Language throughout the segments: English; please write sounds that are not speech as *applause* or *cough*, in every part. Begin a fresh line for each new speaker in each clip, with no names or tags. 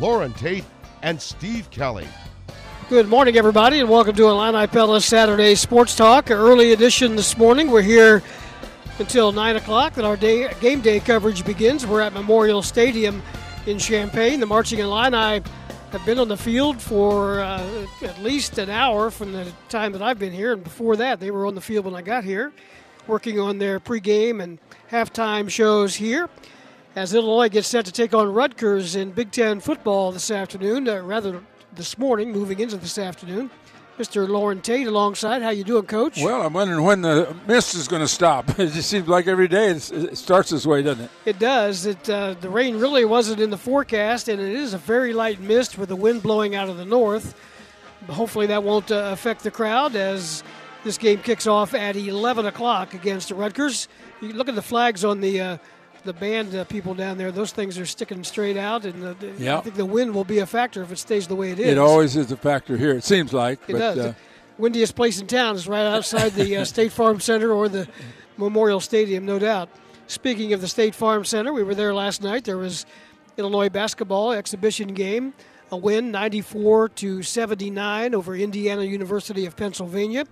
Loren Tate and Steve Kelly.
Good morning, everybody, and welcome to Illini Pella Saturday Sports Talk, early edition this morning. We're here until 9 o'clock, and our day, game day coverage begins. We're at Memorial Stadium in Champaign. The Marching Illini have been on the field for uh, at least an hour from the time that I've been here, and before that, they were on the field when I got here, working on their pregame and halftime shows here as Illinois gets set to take on Rutgers in Big Ten football this afternoon, uh, rather this morning, moving into this afternoon. Mr. Loren Tate alongside. How you doing, Coach?
Well, I'm wondering when the mist is going to stop. *laughs* It just seems like every day it starts this way, doesn't it?
It does. It uh, the rain really wasn't in the forecast, and it is a very light mist with the wind blowing out of the north. Hopefully, that won't uh, affect the crowd as this game kicks off at 11 o'clock against the Rutgers. You look at the flags on the uh, the band uh, people down there, those things are sticking straight out, and the, the. I think the wind will be a factor if it stays the way it is.
It always is a factor here. It seems like
it
but,
does.
Uh,
the windiest place in town is right outside the uh, *laughs* State Farm Center or the Memorial Stadium, no doubt. Speaking of the State Farm Center, we were there last night. There was Illinois basketball exhibition game, a win, 94 to 79 over Indiana University of Pennsylvania.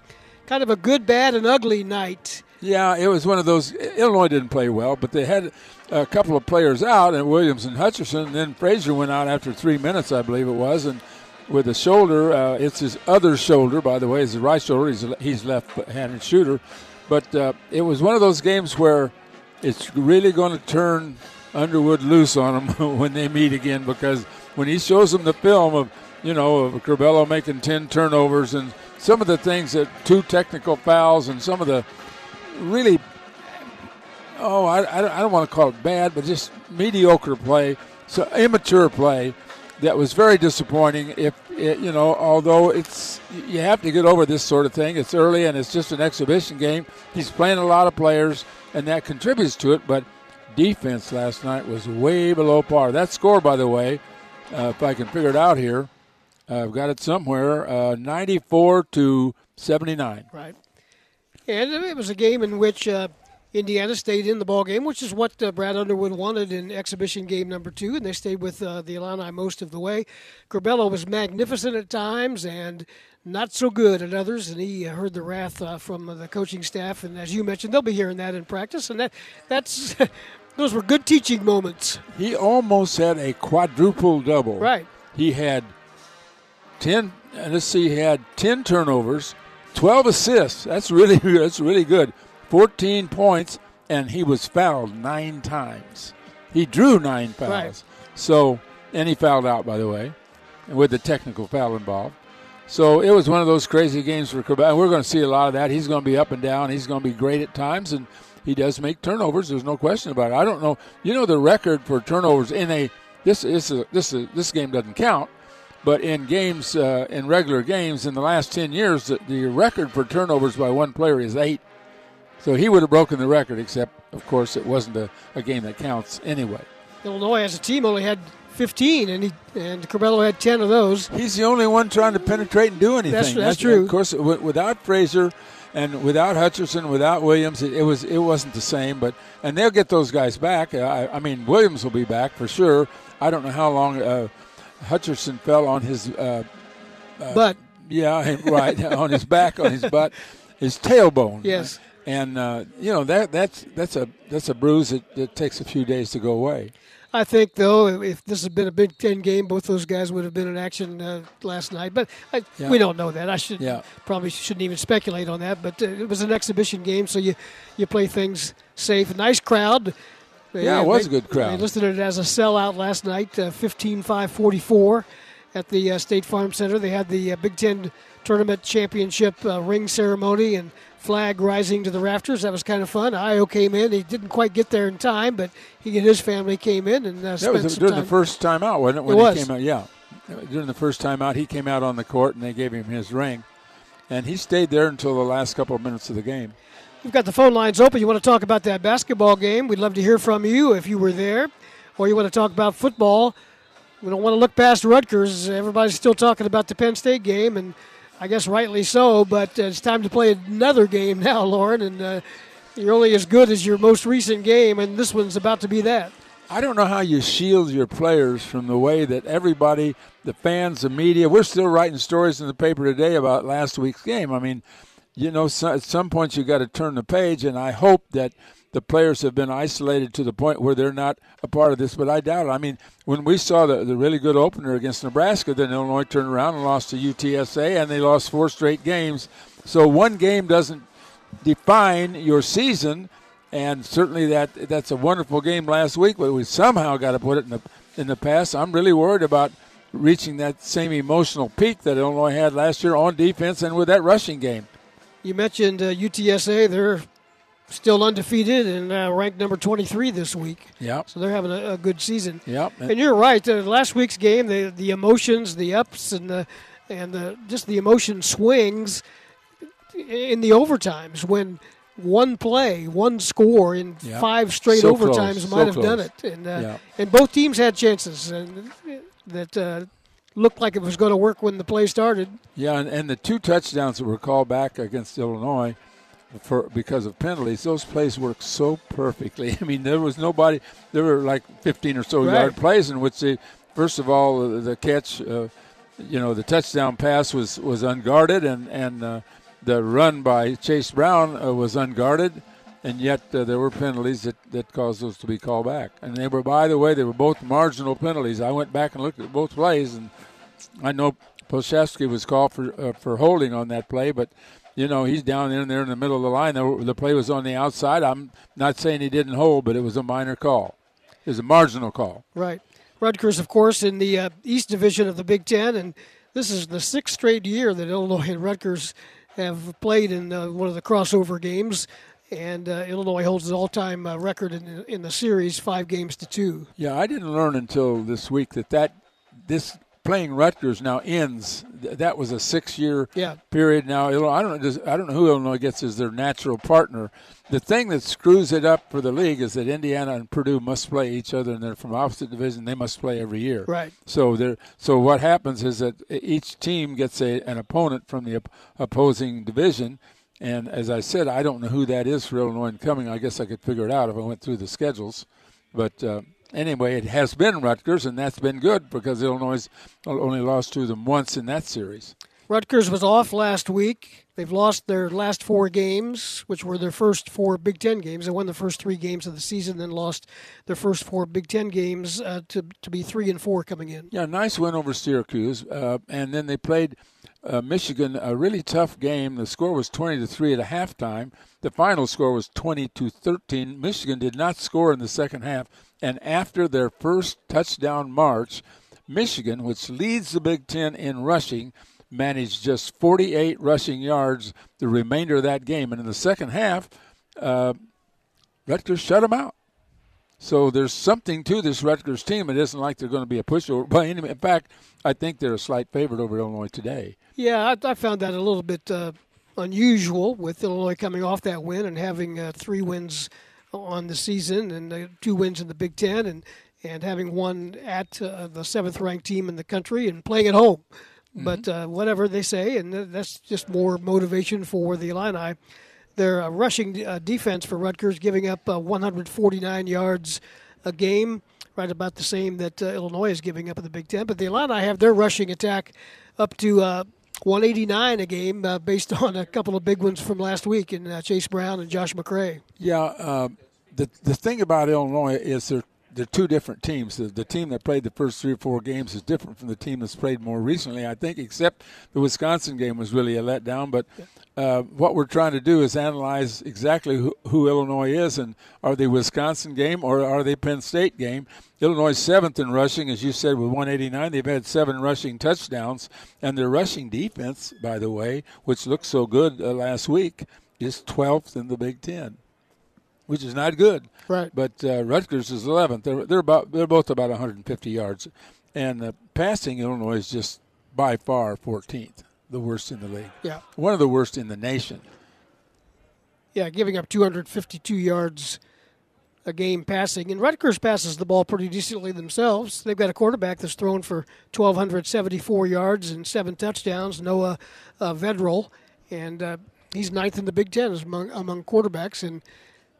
Kind of a good, bad, and ugly night
yeah, it was one of those. Illinois didn't play well, but they had a couple of players out, and Williams and Hutcherson. And then Frazier went out after three minutes, I believe it was, and with a shoulder. Uh, it's his other shoulder, by the way, it's his right shoulder. He's he's left-handed shooter, but uh, it was one of those games where it's really going to turn Underwood loose on them *laughs* when they meet again because when he shows them the film of you know of making ten turnovers and some of the things that two technical fouls and some of the really, oh, I, I don't want to call it bad, but just mediocre play, so immature play that was very disappointing. If it, you know, although it's you have to get over this sort of thing. It's early and it's just an exhibition game. He's playing a lot of players, and that contributes to it. But defense last night was way below par. That score, by the way, uh, if I can figure it out here, I've got it somewhere. Uh, Ninety-four to seventy-nine.
Right. And it was a game in which uh, Indiana stayed in the ball game, which is what uh, Brad Underwood wanted in exhibition game number two, and they stayed with uh, the Illini most of the way. Curbelo was magnificent at times and not so good at others, and he heard the wrath uh, from the coaching staff. And as you mentioned, they'll be hearing that in practice, and that that's *laughs* those were good teaching moments.
He almost had a quadruple double.
Right.
He had ten. Let's see, he had ten turnovers 12 assists. That's really *laughs* that's really good. 14 points, and he was fouled nine times. He drew nine fouls.
Right.
So, and he fouled out, by the way, with the technical foul involved. So it was one of those crazy games for Curbelo. We're going to see a lot of that. He's going to be up and down. He's going to be great at times, and he does make turnovers. There's no question about it. I don't know. You know the record for turnovers in a this is this this this game doesn't count, but in games, uh, in regular games, in the last 10 years, the, the, record for turnovers by one player is eight. So he would have broken the record, except, of course, it wasn't a, a game that counts anyway.
Illinois as a team only had 15, and he and Curbelo had 10 of those.
He's the only one trying to penetrate and do anything.
That's, that's, that's true.
Of course, without Frazier and without Hutcherson, without Williams, it, it, was it wasn't the same. But and they'll get those guys back. I, I mean, Williams will be back for sure. I don't know how long. Uh, Hutcherson fell on his uh,
uh, butt.
Yeah, *laughs* right *laughs* on his back, on his butt, his tailbone.
Yes.
And uh, you know that that's that's a that's a bruise that, that takes a few days to go away.
I think, though, if this had been a Big Ten game, both those guys would have been in action uh, last night. But I, yeah. we don't know that. I should yeah. probably shouldn't even speculate on that. But uh, it was an exhibition game, so you you play things safe. Nice crowd.
Yeah, it was a good crowd.
They listed it as a sellout last night, uh, 15-5-44 at the uh, State Farm Center. They had the uh, Big Ten Tournament Championship uh, ring ceremony, and flag rising to the rafters. That was kind of fun. Ayo came in. He didn't quite get there in time, but he and his family came in and uh,
That was during
time.
the first time out, wasn't it? When
it was.
he came out, yeah. During the first time out, he came out on the court and they gave him his ring, and he stayed there until the last couple of minutes of the game.
We've got the phone lines open. You want to talk about that basketball game? We'd love to hear from you if you were there, or you want to talk about football. We don't want to look past Rutgers. Everybody's still talking about the Penn State game, and I guess rightly so. But uh, it's time to play another game *laughs* now, Loren, and uh, you're only as good as your most recent game, and this one's about to be that.
I don't know how you shield your players from the way that everybody, the fans, the media, we're still writing stories in the paper today about last week's game. I mean, you know, so, at some point you got to turn the page, and I hope that the players have been isolated to the point where they're not a part of this, but I doubt it. I mean, when we saw the, the really good opener against Nebraska, then Illinois turned around and lost to UTSA, and they lost four straight games. So one game doesn't define your season, and certainly that that's a wonderful game last week, but we somehow got to put it in the in the past. I'm really worried about reaching that same emotional peak that Illinois had last year on defense and with that rushing game.
You mentioned uh, UTSA; they're still undefeated and uh, ranked number 23 this week.
Yeah.
So they're having a, a good season.
Yeah.
And you're right. Uh, last week's game, the the emotions, the ups, and the and the just the emotion swings in the overtimes when one play, one score in
Yeah.
five straight
So
overtimes
close, so
might have
close.
done it. And uh,
Yeah.
and both teams had chances and that uh, looked like it was going to work when the play started.
Yeah, and, and the two touchdowns that were called back against Illinois for because of penalties, those plays worked so perfectly. *laughs* I mean, there was nobody. There were like 15 or so
Right.
yard plays in which they, first of all, the, the catch, uh, you know, the touchdown pass was was unguarded, and and uh, the run by Chase Brown uh, was unguarded. And yet uh, there were penalties that, that caused those to be called back, and they were, by the way, they were both marginal penalties. I went back and looked at both plays, and I know Palczewski was called for uh, for holding on that play, but you know he's down in there in the middle of the line. The, the play was on the outside. I'm not saying he didn't hold, but it was a minor call. It was a marginal call.
Right. Rutgers, of course, in the uh, East Division of the Big Ten, and this is the sixth straight year that Illinois and Rutgers have played in uh, one of the crossover games. And uh, Illinois holds the all-time uh, record in the, in the series, five games to two.
Yeah, I didn't learn until this week that that this playing Rutgers now ends. That was a six-year
Yeah.
period. Now Illinois, I don't know. Does, I don't know who Illinois gets as their natural partner. The thing that screws it up for the league is that Indiana and Purdue must play each other, and they're from opposite division. They must play every year.
Right.
So there. So what happens is that each team gets a, an opponent from the op- opposing division. And as I said, I don't know who that is for Illinois coming. I guess I could figure it out if I went through the schedules. But uh, anyway, it has been Rutgers, and that's been good because Illinois only lost to them once in that series.
Rutgers was off last week. They've lost their last four games, which were their first four Big Ten games. They won the first three games of the season, then lost their first four Big Ten games uh, to to be three and four coming in.
Yeah, nice win over Syracuse, uh, and then they played uh, Michigan a really tough game. The score was twenty to three at a halftime. The final score was twenty to thirteen. Michigan did not score in the second half, and after their first touchdown march, Michigan, which leads the Big Ten in rushing, managed just 48 rushing yards the remainder of that game. And in the second half, uh, Rutgers shut them out. So there's something to this Rutgers team. It isn't like they're going to be a pushover by any. In fact, I think they're a slight favorite over Illinois today.
Yeah, I, I found that a little bit uh, unusual with Illinois coming off that win and having uh, three wins on the season and uh, two wins in the Big Ten and and having one at uh, the seventh ranked team in the country and playing at home. But uh, whatever they say, and that's just more motivation for the Illini. Their uh, rushing uh, defense for Rutgers giving up uh, 149 yards a game, right about the same that uh, Illinois is giving up in the Big Ten. But the Illini have their rushing attack up to uh, 189 a game, uh, based *laughs* on a couple of big ones from last week in uh, Chase Brown and Josh McCray.
Yeah, uh, the the thing about Illinois is they're they're two different teams. The, the team that played the first three or four games is different from the team that's played more recently. I think, except the Wisconsin game was really a letdown. But uh, what we're trying to do is analyze exactly who, who Illinois is, and are they Wisconsin game or are they Penn State game? Illinois seventh in rushing, as you said, with 189. They've had seven rushing touchdowns, and their rushing defense, by the way, which looked so good uh, last week, is 12th in the Big Ten, which is not good.
Right.
But uh, Rutgers is 11th. They're they're about they're both about 150 yards, and uh, passing Illinois is just by far 14th, the worst in the league.
Yeah.
One of the worst in the nation.
Yeah, giving up 252 yards a game passing. And Rutgers passes the ball pretty decently themselves. They've got a quarterback that's thrown for 1,274 yards and seven touchdowns, Noah uh, Vedral. And uh, he's ninth in the Big Ten among, among quarterbacks. And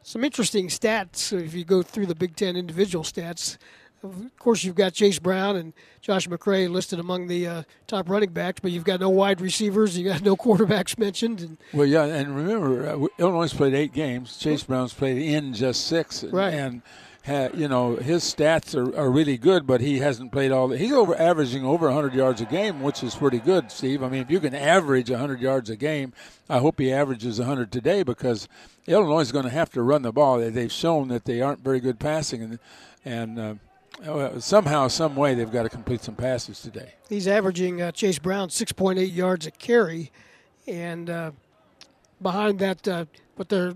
some interesting stats if you go through the Big Ten individual stats. Of course, you've got Chase Brown and Josh McCray listed among the uh, top running backs, but you've got no wide receivers, you got no *laughs* quarterbacks mentioned. And
well, yeah, and remember, uh, Illinois played eight games. Chase Brown's played in just six,
right?
And ha, you know his stats are, are really good, but he hasn't played all. The, he's over averaging over 100 yards a game, which is pretty good, Steve. I mean, if you can average 100 yards a game, I hope he averages 100 today because Illinois is going to have to run the ball. They've shown that they aren't very good passing, and and uh, somehow, some way, they've got to complete some passes today.
He's averaging uh, Chase Brown 6.8 yards a carry, and uh, behind that, uh, what they're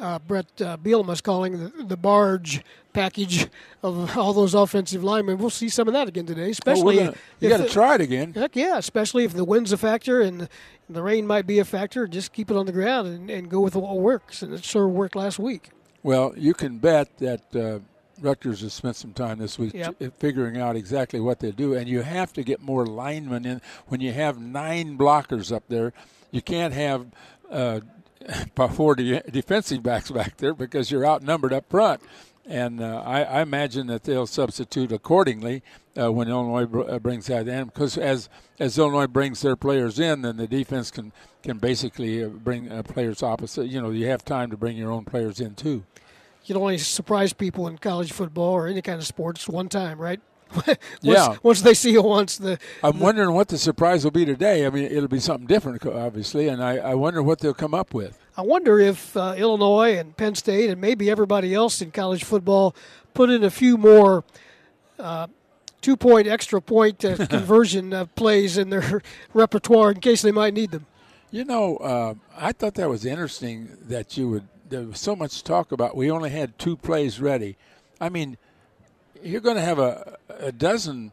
uh, Bret uh, is calling the, the, barge package of all those offensive linemen. We'll see some of that again today, especially.
Well, gonna, you got to try it again.
Heck yeah, especially if the wind's a factor and the rain might be a factor. Just keep it on the ground and, and go with what works, and it sure worked last week.
Well, you can bet that uh, Rutgers has spent some time this week
yep.
figuring out exactly what they do, and you have to get more linemen in. When you have nine blockers up there, you can't have uh, *laughs* four de- defensive backs back there because you're outnumbered up front. And uh, I, I, imagine that they'll substitute accordingly uh, when Illinois br- uh, brings that in, because as as Illinois brings their players in, then the defense can can basically uh, bring uh, players opposite. You know, you have time to bring your own players in too
you can only surprise people in college football or any kind of sports one time, right?
Once,
yeah. Once they see once, the
I'm wondering what the surprise will be today. I mean, it'll be something different, obviously, and I, I wonder what they'll come up with.
I wonder if uh, Illinois and Penn State and maybe everybody else in college football put in a few more uh, two point extra point uh, *laughs* conversion uh, plays in their *laughs* repertoire in case they might need them.
You know, uh, I thought that was interesting that you would there was so much talk about we only had two plays ready. I mean, you're going to have a, a dozen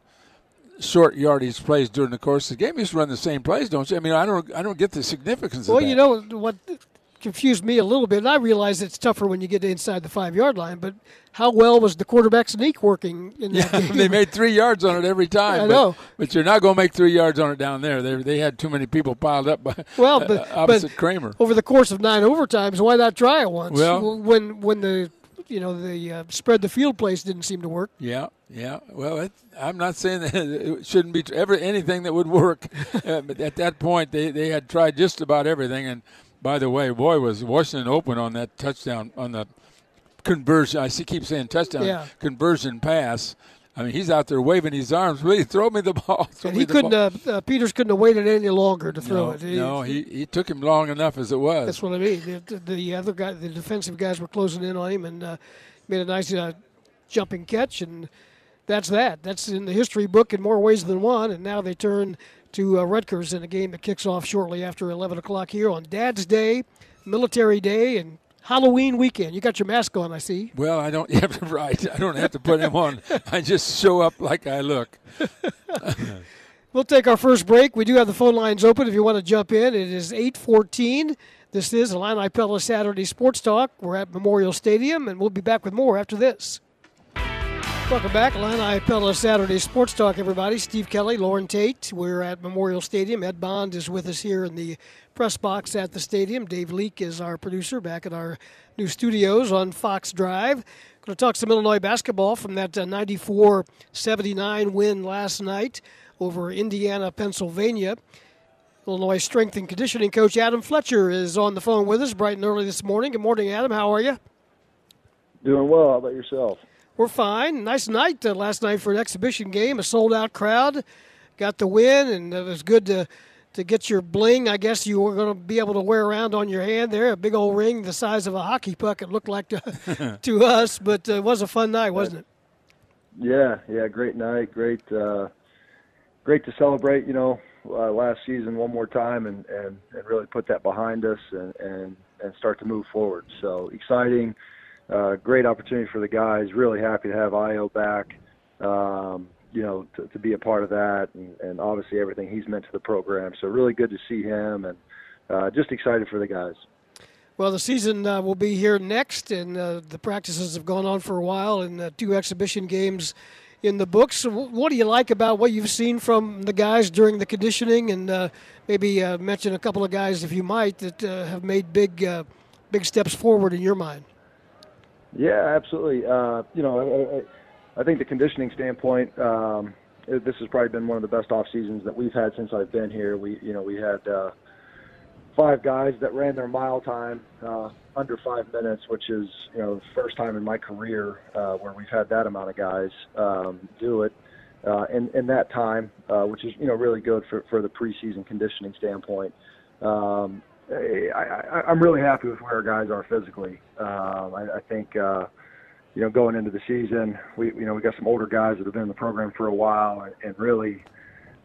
short yardage plays during the course of the game. You just run the same plays, don't you? I mean, I don't, I don't get the significance
well,
of that.
you know what confused me a little bit, and I realize it's tougher when you get inside the five yard line. But how well was the quarterback sneak working in that *laughs*
yeah,
game?
they made three yards on it every *laughs* time.
I
but,
know,
but you're not going to make three yards on it down there. They, they had too many people piled up by
well, *laughs* but,
uh, opposite
but
Kramer.
Over the course of nine overtimes, why not try it once?
Well,
when when the you know the uh, spread the field place didn't seem to work.
Yeah, yeah. Well, it, I'm not saying that *laughs* it shouldn't be ever anything that would work, *laughs* uh, but at that point they they had tried just about everything and by the way, boy, was Washington open on that touchdown on the conversion. I see, keep saying touchdown
yeah.
conversion pass. I mean, he's out there waving his arms. Really, throw me the *laughs* ball.
and he couldn't. Uh, uh, Peters couldn't have waited any longer to throw
no,
it.
He, no, he, he took him long enough as it was.
That's what I mean. The, the other guy, the defensive guys, were closing in on him and uh, made a nice uh, jumping catch, and that's that. That's in the history book in more ways than one. And now they turn to uh, Rutgers in a game that kicks off shortly after 11 o'clock here on Dad's Day, Military Day, and Halloween weekend. You got your mask on, I see.
Well, I don't *laughs* have to right. I don't have to put him on. I just show up like I look. *laughs*
we'll take our first break. We do have the phone lines open if you want to jump in. It is 814. This is Illini Pella Saturday Sports Talk. We're at Memorial Stadium, and we'll be back with more after this. Welcome back, Illini Pella Saturday Sports Talk, everybody. Steve Kelly, Loren Tate. We're at Memorial Stadium. Ed Bond is with us here in the press box at the stadium. Dave Leake is our producer back at our new studios on Fox Drive. Going to talk some Illinois basketball from that 94 uh, 79 win last night over Indiana, Pennsylvania. Illinois strength and conditioning coach Adam Fletcher is on the phone with us bright and early this morning. Good morning, Adam. How are you?
Doing well. How about yourself?
We're fine. Nice night uh, last night for an exhibition game, a sold out crowd. Got the win, and it was good to to get your bling. I guess you were going to be able to wear around on your hand there, a big old ring the size of a hockey puck. It looked like to *laughs* to us, but uh, it was a fun night, wasn't it?
Yeah, yeah, great night, great, uh, great to celebrate. You know, uh, last season one more time and and and really put that behind us and and and start to move forward. So exciting, uh, great opportunity for the guys. Really happy to have Ayo back. Um, you know, to, to be a part of that, and, and obviously everything he's meant to the program. So really good to see him, and uh, just excited for the guys.
Well, the season uh, will be here next, and uh, the practices have gone on for a while, and uh, two exhibition games in the books. So what do you like about what you've seen from the guys during the conditioning, and uh, maybe uh, mention a couple of guys, if you might, that have made big, big steps forward in your mind?
Yeah, absolutely. you know, I, I, think the conditioning standpoint. Um, this has probably been one of the best off seasons that we've had since I've been here. We, you know, we had five guys that ran their mile time uh, under five minutes, which is you know the first time in my career uh, where we've had that amount of guys um, do it uh, in in that time, uh, which is you know really good for for the preseason conditioning standpoint. Um, I, I, I'm really happy with where our guys are physically. Um, I, I think. Uh, you know, going into the season, we you know we got some older guys that have been in the program for a while, and, and really,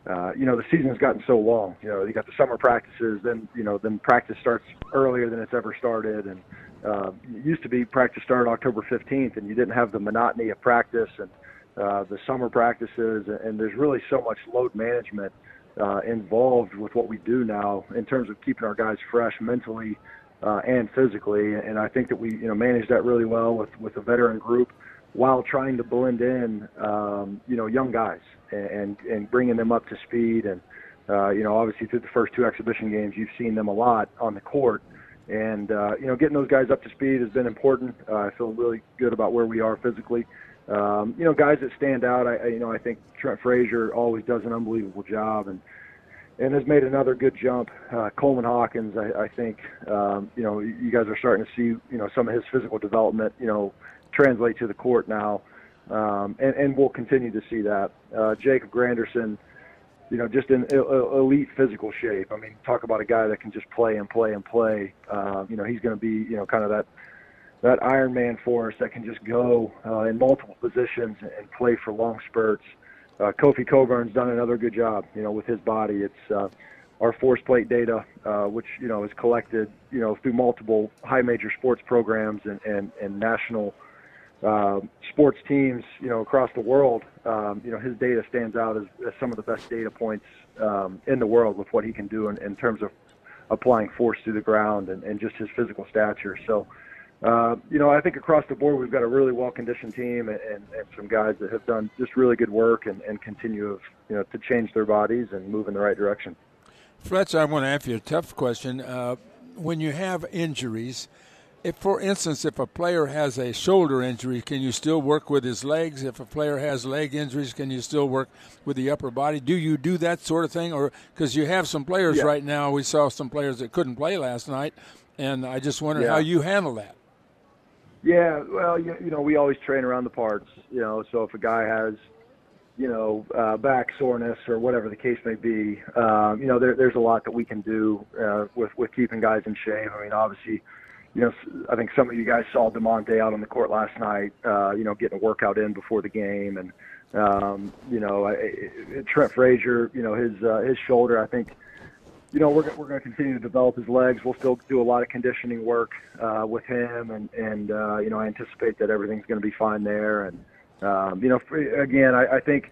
uh, you know, the season has gotten so long. You know, you got the summer practices, then you know, then practice starts earlier than it's ever started, and uh, it used to be practice started October 15th, and you didn't have the monotony of practice and uh, the summer practices, and there's really so much load management uh, involved with what we do now in terms of keeping our guys fresh mentally uh, and physically, and I think that we you know manage that really well with with a veteran group while trying to blend in, um, you know, young guys and and bringing them up to speed. And uh, you know, obviously through the first two exhibition games, you've seen them a lot on the court. And uh, you know, getting those guys up to speed has been important. Uh, I feel really good about where we are physically. Um, you know, guys that stand out. I, you know, I think Trent Frazier always does an unbelievable job, and and has made another good jump. Uh, Coleman Hawkins, I, I think, um, you know, you guys are starting to see, you know, some of his physical development, you know, translate to the court now um, and, and we'll continue to see that. Uh, Jacob Grandison, you know, just in elite physical shape. I mean, talk about a guy that can just play and play and play. Uh, you know, he's going to be, you know, kind of that that Iron Man for us that can just go uh, in multiple positions and play for long spurts. Uh, Kofi Cockburn's done another good job, you know, with his body. It's uh, our force plate data, uh, which you know is collected, you know, through multiple high major sports programs and and, and national uh, sports teams, you know, across the world, um, you know, his data stands out as, as some of the best data points um, in the world with what he can do in, in terms of applying force to the ground and, and just his physical stature. So, uh, you know, I think across the board we've got a really well-conditioned team and, and, and some guys that have done just really good work and, and continue, of, you know, to change their bodies and move in the right direction.
Fletch, I want to ask you a tough question. Uh, when you have injuries – if, for instance, if a player has a shoulder injury, can you still work with his legs? If a player has leg injuries, can you still work with the upper body? Do you do that sort of thing, or because you have some players yeah. right now? We saw some players that couldn't play last night, and I just wonder yeah. how you handle that.
Yeah, well, you, you know, we always train around the parts. You know, so if a guy has you know, uh, back soreness or whatever the case may be. Um, you know, there, there's a lot that we can do uh, with with keeping guys in shape. I mean, obviously, you know, I think some of you guys saw Da'Monte out on the court last night. Uh, you know, getting a workout in before the game, and um, you know, I, Trent Frazier, you know, his uh, his shoulder. I think, you know, we're we're going to continue to develop his legs. We'll still do a lot of conditioning work uh, with him, and and uh, you know, I anticipate that everything's going to be fine there. And um, you know, again, I, I think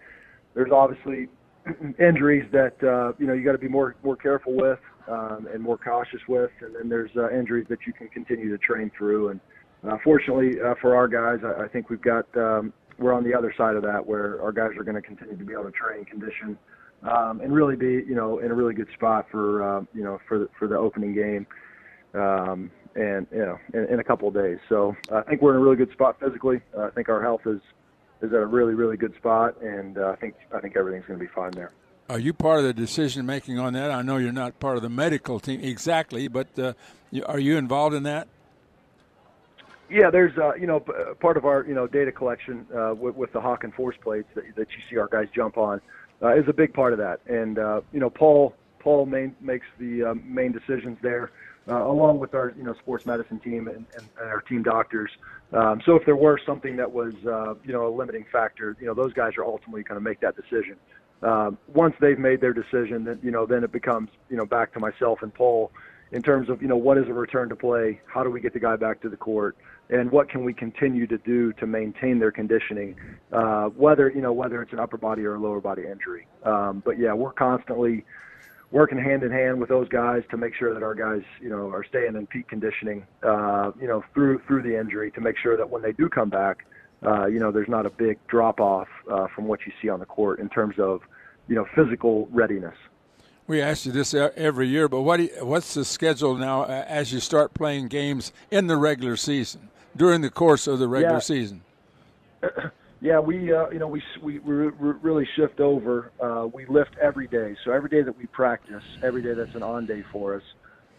there's obviously *clears throat* injuries that uh, you know you got to be more more careful with um, and more cautious with. And then there's uh, injuries that you can continue to train through. And uh, fortunately uh, for our guys, I, I think we've got um, we're on the other side of that where our guys are going to continue to be able to train, condition, um, and really be you know in a really good spot for uh, you know for the, for the opening game. Um, and you know, in, in a couple of days. So I think we're in a really good spot physically. Uh, I think our health is is at a really, really good spot, and uh, I think I think everything's going to be fine there.
Are you part of the decision making on that? I know you're not part of the medical team exactly, but uh, are you involved in that?
Yeah, there's uh, you know part of our you know data collection uh, with, with the Hawkin force plates that, that you see our guys jump on uh, is a big part of that, and uh, you know Paul Paul main, makes the um, main decisions there, uh, along with our you know sports medicine team and, and, and our team doctors. Um, so if there were something that was uh, you know a limiting factor, you know those guys are ultimately going to make that decision. Um, once they've made their decision, then you know then it becomes you know back to myself and Paul, in terms of you know what is a return to play, how do we get the guy back to the court, and what can we continue to do to maintain their conditioning, uh, whether you know whether it's an upper body or a lower body injury. Um, but yeah, we're constantly working hand in hand with those guys to make sure that our guys you know are staying in peak conditioning, uh, you know through through the injury to make sure that when they do come back, uh, you know there's not a big drop off uh, from what you see on the court in terms of you know physical readiness.
We ask you this every year, but what you, what's the schedule now as you start playing games in the regular season during the course of the regular
yeah.
season? *clears throat*
Yeah, we uh, you know we we, we really shift over. Uh, we lift every day, so every day that we practice, every day that's an on day for us,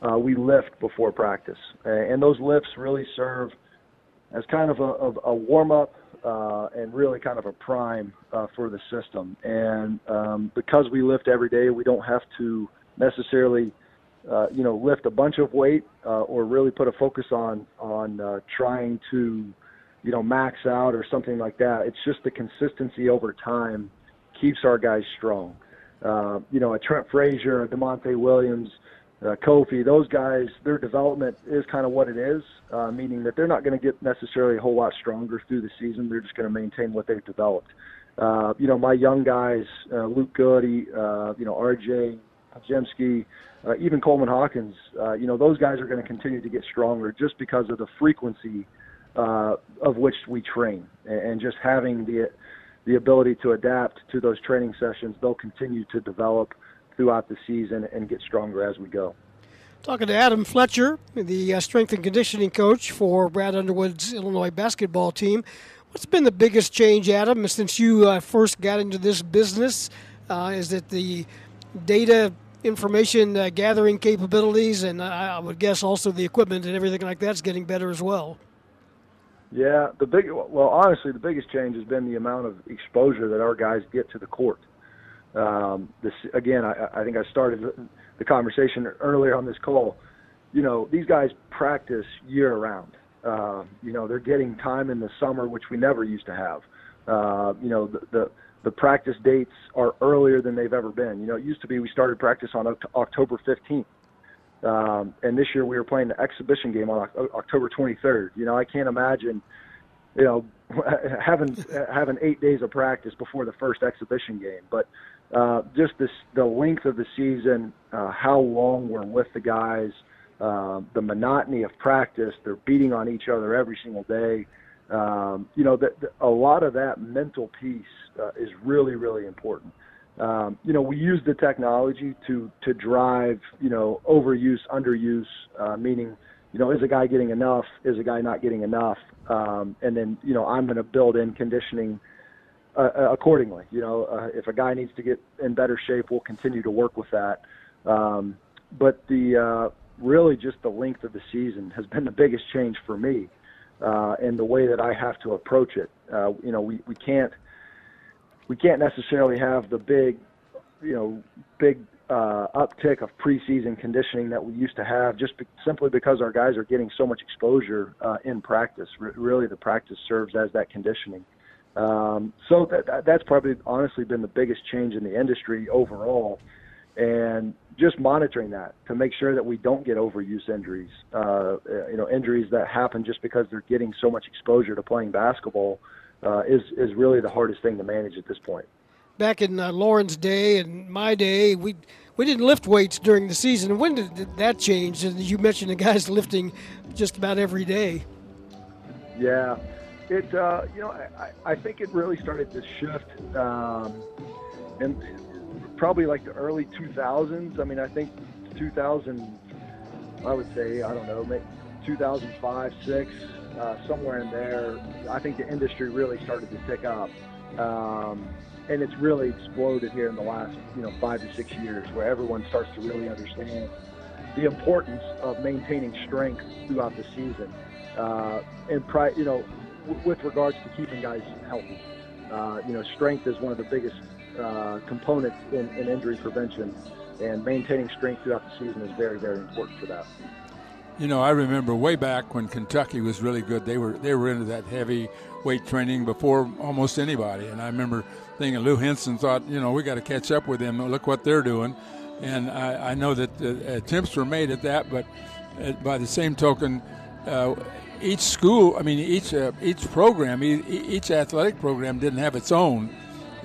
uh, we lift before practice, and those lifts really serve as kind of a, a warm up uh, and really kind of a prime uh, for the system. And um, because we lift every day, we don't have to necessarily, uh, you know, lift a bunch of weight uh, or really put a focus on on uh, trying to, you know, max out or something like that. It's just the consistency over time keeps our guys strong. Uh, you know, a Trent Frazier, a Da'Monte Williams, uh, Kofi, those guys, their development is kind of what it is, uh, meaning that they're not going to get necessarily a whole lot stronger through the season. They're just going to maintain what they've developed. Uh, you know, my young guys, uh, Luke Goode, uh, you know, RJ, Jemski, uh, even Coleman Hawkins, uh, you know, those guys are going to continue to get stronger just because of the frequency uh, of which we train and, and just having the the ability to adapt to those training sessions. They'll continue to develop throughout the season and get stronger as we go.
Talking to Adam Fletcher, the uh, strength and conditioning coach for Brad Underwood's Illinois basketball team. What's been the biggest change, Adam, since you uh, first got into this business? Uh, is it the data information uh, gathering capabilities, and I would guess also the equipment and everything like that's getting better as well?
Yeah, the big well, honestly, the biggest change has been the amount of exposure that our guys get to the court. Um, this again, I, I think I started the conversation earlier on this call. You know, these guys practice year round. Uh, you know, they're getting time in the summer, which we never used to have. Uh, you know, the, the the practice dates are earlier than they've ever been. You know, it used to be we started practice on October 15th. Um, and this year we were playing the exhibition game on October 23rd. You know, I can't imagine, you know, *laughs* having having eight days of practice before the first exhibition game. But uh, just this, the length of the season, uh, how long we're with the guys, uh, the monotony of practice. They're beating on each other every single day. Um, you know, the, a lot of that mental piece uh, is really, really important. Um, you know, we use the technology to to drive, you know, overuse, underuse, uh, meaning, you know, is a guy getting enough? Is a guy not getting enough? Um, and then, you know, I'm going to build in conditioning uh, uh, accordingly. You know, uh, if a guy needs to get in better shape, we'll continue to work with that. Um, but the uh, really just the length of the season has been the biggest change for me, uh, and the way that I have to approach it. Uh, you know, we, we can't we can't necessarily have the big, you know, big uh, uptick of preseason conditioning that we used to have, just be- simply because our guys are getting so much exposure uh, in practice. R- really, the practice serves as that conditioning. Um, so that, that's probably honestly been the biggest change in the industry overall, and just monitoring that to make sure that we don't get overuse injuries. Uh, you know, injuries that happen just because they're getting so much exposure to playing basketball uh, is is really the hardest thing to manage at this point.
Back in uh, Loren's day and my day, we we didn't lift weights during the season. When did that change? And you mentioned the guys *laughs* lifting just about every day.
Yeah, it uh, you know I, I think it really started to shift um, and probably like the early 2000s. I mean, I think 2000, I would say I don't know, maybe 2005, six, uh, somewhere in there. I think the industry really started to pick up. Um, and it's really exploded here in the last, you know, five to six years, where everyone starts to really understand the importance of maintaining strength throughout the season. Uh, and pri- you know, with regards to keeping guys healthy. Uh, you know, strength is one of the biggest uh, components in, in injury prevention, and maintaining strength throughout the season is very, very important for that.
You know, I remember way back when Kentucky was really good. They were they were into that heavy weight training before almost anybody. And I remember thinking Lou Henson thought, you know, we got to catch up with them. Look what they're doing. and I, I know that uh, attempts were made at that, but uh, by the same token, uh, each school, I mean, each uh, each program, each athletic program didn't have its own.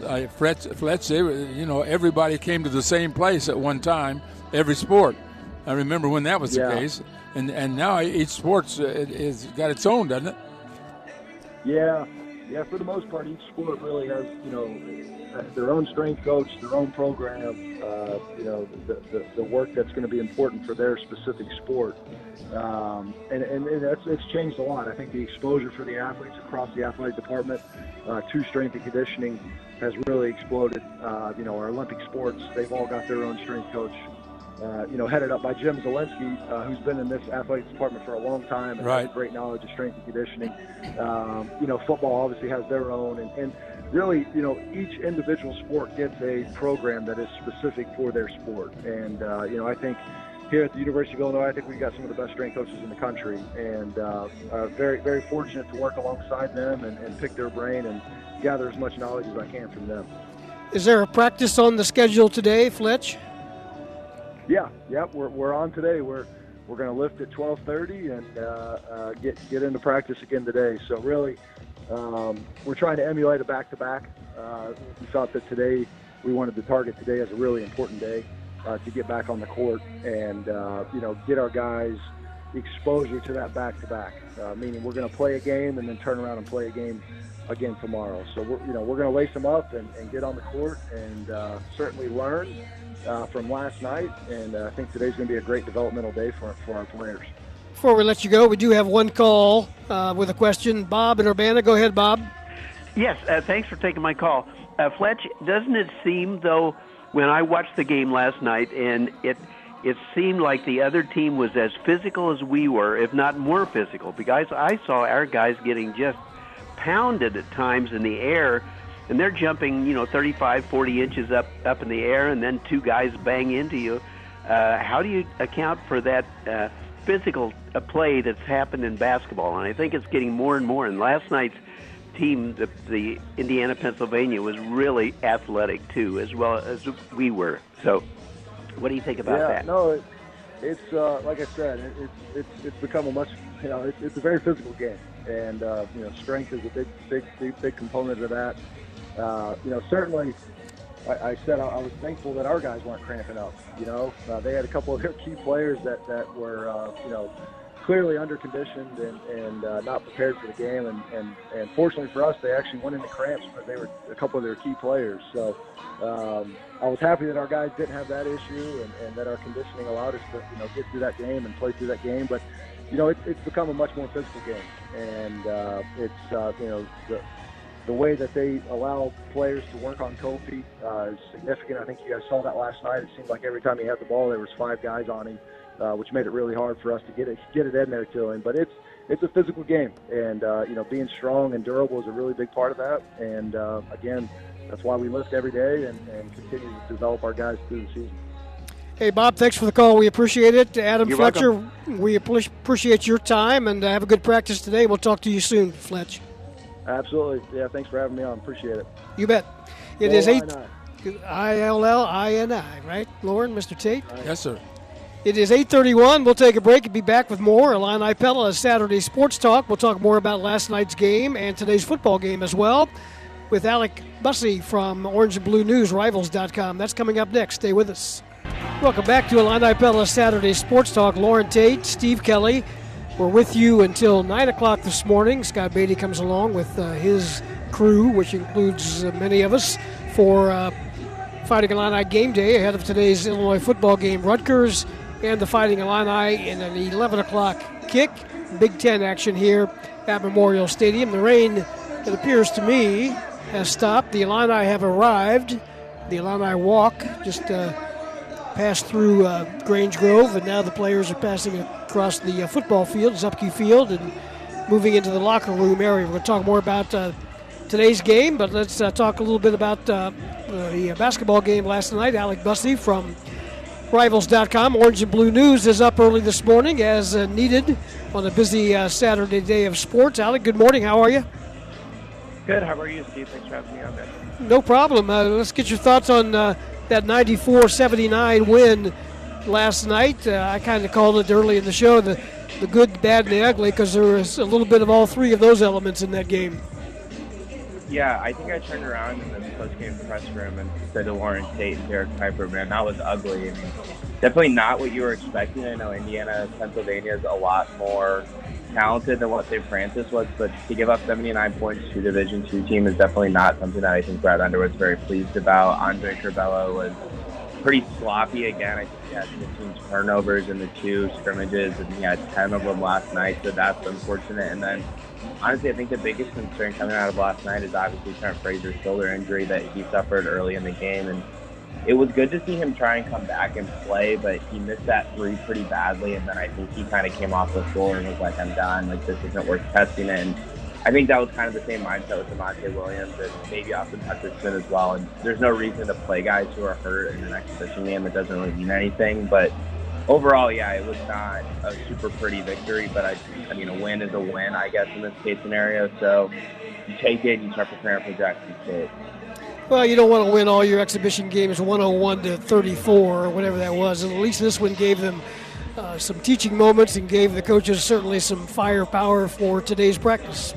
Uh, Fletch, you know, everybody came to the same place at one time, every sport. I remember when that was
yeah.
the case, and and now each sports uh, is got its own, doesn't it?
Yeah, yeah. For the most part, each sport really has you know their own strength coach, their own program, uh, you know, the, the, the, work that's going to be important for their specific sport. Um, and and, and that's, it's changed a lot. I think the exposure for the athletes across the athletic department uh, to strength and conditioning has really exploded. Uh, you know, our Olympic sports, they've all got their own strength coach. Uh, you know, headed up by Jim Zielinski, uh, who's been in this athletic department for a long time and
right.
has great knowledge of strength and conditioning. Um, you know, football obviously has their own, and, and really, you know, each individual sport gets a program that is specific for their sport. And, uh, you know, I think here at the University of Illinois, I think we've got some of the best strength coaches in the country. And uh, uh, very, very fortunate to work alongside them and, and pick their brain and gather as much knowledge as I can from them.
Is there a practice on the schedule today, Fletch?
Yeah, yep, we're, we're on today. We're we're going to lift at 12:30 and uh, uh, get get into practice again today. So really, um, we're trying to emulate a back-to-back. Uh, we thought that today we wanted to target today as a really important day uh, to get back on the court and uh, you know get our guys exposure to that back-to-back. Uh, meaning we're going to play a game and then turn around and play a game again tomorrow. So we're you know we're going to lace them up and, and, get on the court and uh, certainly learn uh, from last night. And I think today's going to be a great developmental day for for our players.
Before we let you go, we do have one call uh, with a question. Bob in Urbana. Go ahead, Bob.
Yes, uh, thanks for taking my call. Uh, Fletch, doesn't it seem, though, when I watched the game last night, and it it seemed like the other team was as physical as we were, if not more physical, because I saw our guys getting just pounded at times in the air, and they're jumping, you know, 35, 40 inches up up in the air, and then two guys bang into you. Uh, how do you account for that uh, physical play that's happened in basketball, and I think it's getting more and more. And last night's team, the, the Indiana Pennsylvania, was really athletic too, as well as we were. So, what do you think about
yeah,
that?
No, it, it's uh, like I said, it, it's it's it's become a much you know it's, it's a very physical game, and uh, you know strength is a big big big, big component of that. Uh, you know certainly I, I said I, I, was thankful that our guys weren't cramping up. You know, uh, they had a couple of their key players that that were uh, you know clearly under conditioned and, and uh, not prepared for the game. And, and, and fortunately for us, they actually went into cramps, but they were a couple of their key players. So um, I was happy that our guys didn't have that issue and, and that our conditioning allowed us to you know get through that game and play through that game. But you know, it, it's become a much more physical game, and uh, it's uh, you know the the way that they allow players to work on Kofi uh, is significant. I think you guys saw that last night. It seemed like every time he had the ball, there was five guys on him, uh, which made it really hard for us to get it get it in there to him. But it's it's a physical game, and uh, you know being strong and durable is a really big part of that. And uh, again, that's why we lift every day and, and continue to develop our guys through the season.
Hey, Bob, thanks for the call. We appreciate it. Adam
You're
Fletcher,
welcome.
we appreciate your time and uh, have a good practice today. We'll talk to you soon, Fletch.
Absolutely. Yeah, thanks for having me on. Appreciate it.
You bet. It
L-I-N-I.
is eight I L L I N I, right? Loren, Mr. Tate.
Yes, sir.
It is 8:31. We'll take a break and be back with more Illini Pella Saturday Sports Talk. We'll talk more about last night's game and today's football game as well with Alec Busse from Orange and Blue News Rivals.com. That's coming up next. Stay with us. Welcome back to Illini Pella Saturday Sports Talk. Loren Tate, Steve Kelly. We're with you until 9 o'clock this morning. Scott Beatty comes along with uh, his crew, which includes uh, many of us, for uh, Fighting Illini game day ahead of today's Illinois football game. Rutgers and the Fighting Illini in an 11 o'clock kick. Big Ten action here at Memorial Stadium. The rain, it appears to me, has stopped. The Illini have arrived. The Illini walk just uh, passed through uh, Grange Grove, and now the players are passing across the uh, football field, Zupke Field, and moving into the locker room area. We're going to talk more about uh, today's game, but let's uh, talk a little bit about uh, the basketball game last night. Alec Bussey from Rivals.com. Orange and Blue News is up early this morning as uh, needed on a busy Saturday day of sports. Alec, good morning. How are you?
Good. How are you, Steve? Thanks for having me on there.
No problem. let's get your thoughts on that 94-79 win last night. Uh, I kind of called it early in the show the the good, bad, and the ugly because there was a little bit of all three of those elements in that game.
Yeah, I think I turned around in the post-game press room and said to Loren Tate and Derek Piper, man, that was ugly. I mean, definitely not what you were expecting. I know Indiana, Pennsylvania is a lot more talented than what St. Francis was, but to give up 79 points to a Division two team is definitely not something that I think Brad Underwood's very pleased about. Andre Curbelo was pretty sloppy again. I think he had 15 turnovers in the two scrimmages, and he had 10 of them last night, so that's unfortunate. And then, honestly, I think the biggest concern coming out of last night is obviously Trent Frazier's shoulder injury that he suffered early in the game, and it was good to see him try and come back and play, but he missed that three pretty badly, and then I think he kind of came off the floor and was like, "I'm done. Like this isn't worth testing it." And I think that was kind of the same mindset with Da'Monte Williams and maybe Austin Hutcherson as well. And there's no reason to play guys who are hurt in an exhibition game. It doesn't really mean anything. But overall, yeah, it was not a super pretty victory. But I, I mean, a win is a win, I guess, in this case scenario. So you take it and you start preparing for Jackson State.
Well, you don't want to win all your exhibition games 101 to 34 or whatever that was. At least this one gave them uh, some teaching moments and gave the coaches certainly some firepower for today's practice.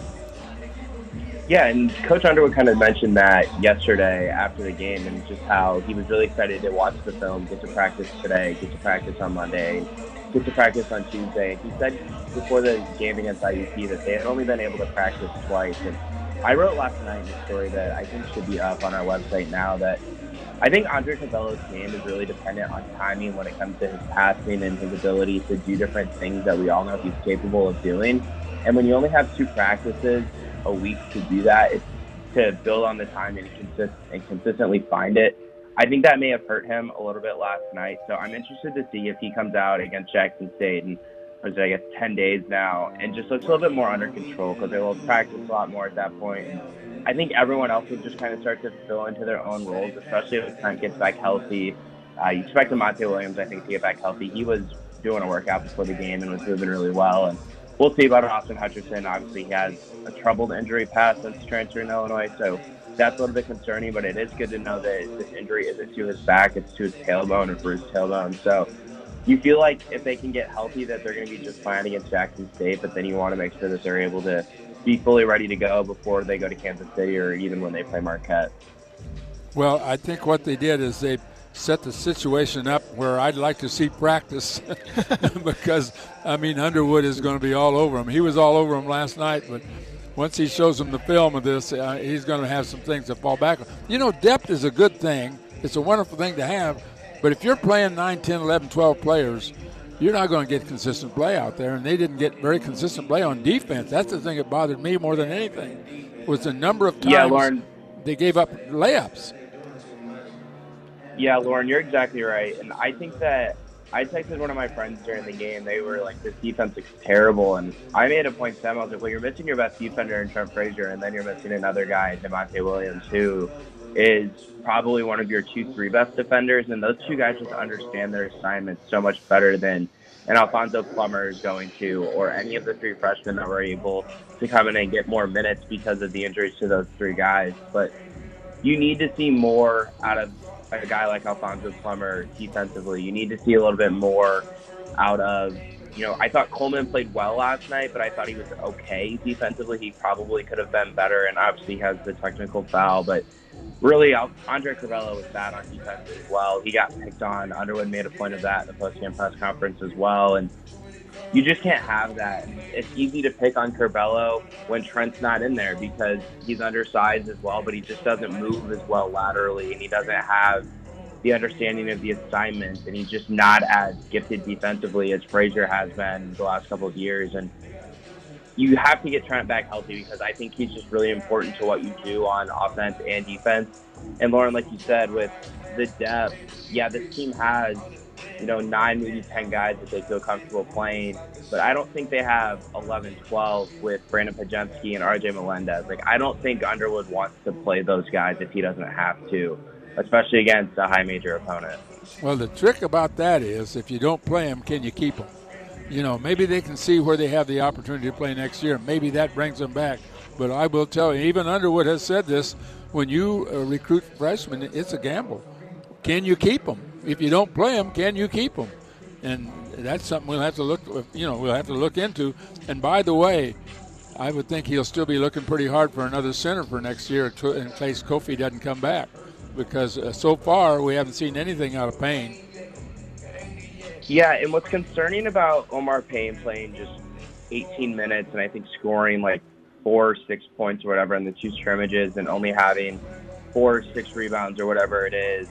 Yeah, and Coach Underwood kind of mentioned that yesterday after the game, and just how he was really excited to watch the film, get to practice today, get to practice on Monday, get to practice on Tuesday. He said before the game against IUP that they had only been able to practice twice. And I wrote last night in a story that I think should be up on our website now that I think Andre Curbelo's game is really dependent on timing when it comes to his passing and his ability to do different things that we all know he's capable of doing. And when you only have two practices a week to do that. It's to build on the time and, consist- and consistently find it. I think that may have hurt him a little bit last night. So I'm interested to see if he comes out against Jackson State and was I guess 10 days now and just looks a little bit more under control because they will practice a lot more at that point. And I think everyone else will just kind of start to fill into their own roles, especially if Trent gets back healthy. Uh, you expect Monte Williams, I think, to get back healthy. He was doing a workout before the game and was moving really well. And we'll see about Austin Hutcherson. Obviously, he has a troubled injury past since transferring to Illinois, so that's a little bit concerning. But it is good to know that this injury isn't to his back; it's to his tailbone or bruised tailbone. So you feel like if they can get healthy, that they're going to be just fine against Jackson State. But then you want to make sure that they're able to be fully ready to go before they go to Kansas City or even when they play Marquette.
Well, I think what they did is they set the situation up where I'd like to see practice *laughs* because I mean Underwood is going to be all over him. He was all over him last night, but once he shows him the film of this, uh, he's going to have some things to fall back on. You know, depth is a good thing. It's a wonderful thing to have, but if you're playing 9, 10, 11, 12 players, you're not going to get consistent play out there, and they didn't get very consistent play on defense. That's the thing that bothered me more than anything was the number of times
yeah,
they gave up layups.
Yeah, Loren, you're exactly right. And I think that I texted one of my friends during the game. They were like, "This defense is terrible," and I made a point to them. I was like, "Well, you're missing your best defender in Trent Frazier, and then you're missing another guy, Da'Monte Williams, who is probably one of your two, three best defenders, and those two guys just understand their assignments so much better than an Alfonso Plummer is going to, or any of the three freshmen that were able to come in and get more minutes because of the injuries to those three guys. But you need to see more out of a guy like Alfonso Plummer defensively. You need to see a little bit more out of, you know, I thought Coleman played well last night, but I thought he was okay defensively. He probably could have been better, and obviously has the technical foul. But really, Andre Curbelo was bad on defense as well. He got picked on. Underwood made a point of that in the post-game press conference as well, and you just can't have that. It's easy to pick on Curbelo when Trent's not in there because he's undersized as well, but he just doesn't move as well laterally and he doesn't have the understanding of the assignments and he's just not as gifted defensively as Frazier has been the last couple of years. And you have to get Trent back healthy because I think he's just really important to what you do on offense and defense. And Loren, like you said, with the depth, yeah, this team has you know, nine, maybe 10 guys that they feel comfortable playing. But I don't think they have 11, 12 with Brandon Podziemski and RJ Melendez. Like, I don't think Underwood wants to play those guys if he doesn't have to, especially against a high major opponent.
Well, the trick about that is if you don't play them, can you keep them? You know, maybe they can see where they have the opportunity to play next year. Maybe that brings them back. But I will tell you, even Underwood has said this when you uh, recruit freshmen, it's a gamble can you keep them? If you don't play them, can you keep them? And that's something we'll have to look. You know, we'll have to look into. And by the way, I would think he'll still be looking pretty hard for another center for next year in case Kofi doesn't come back, because uh, so far we haven't seen anything out of Payne.
Yeah, and what's concerning about Omar Payne playing just 18 minutes and I think scoring like four, or six points or whatever in the two scrimmages and only having four, or six rebounds or whatever it is,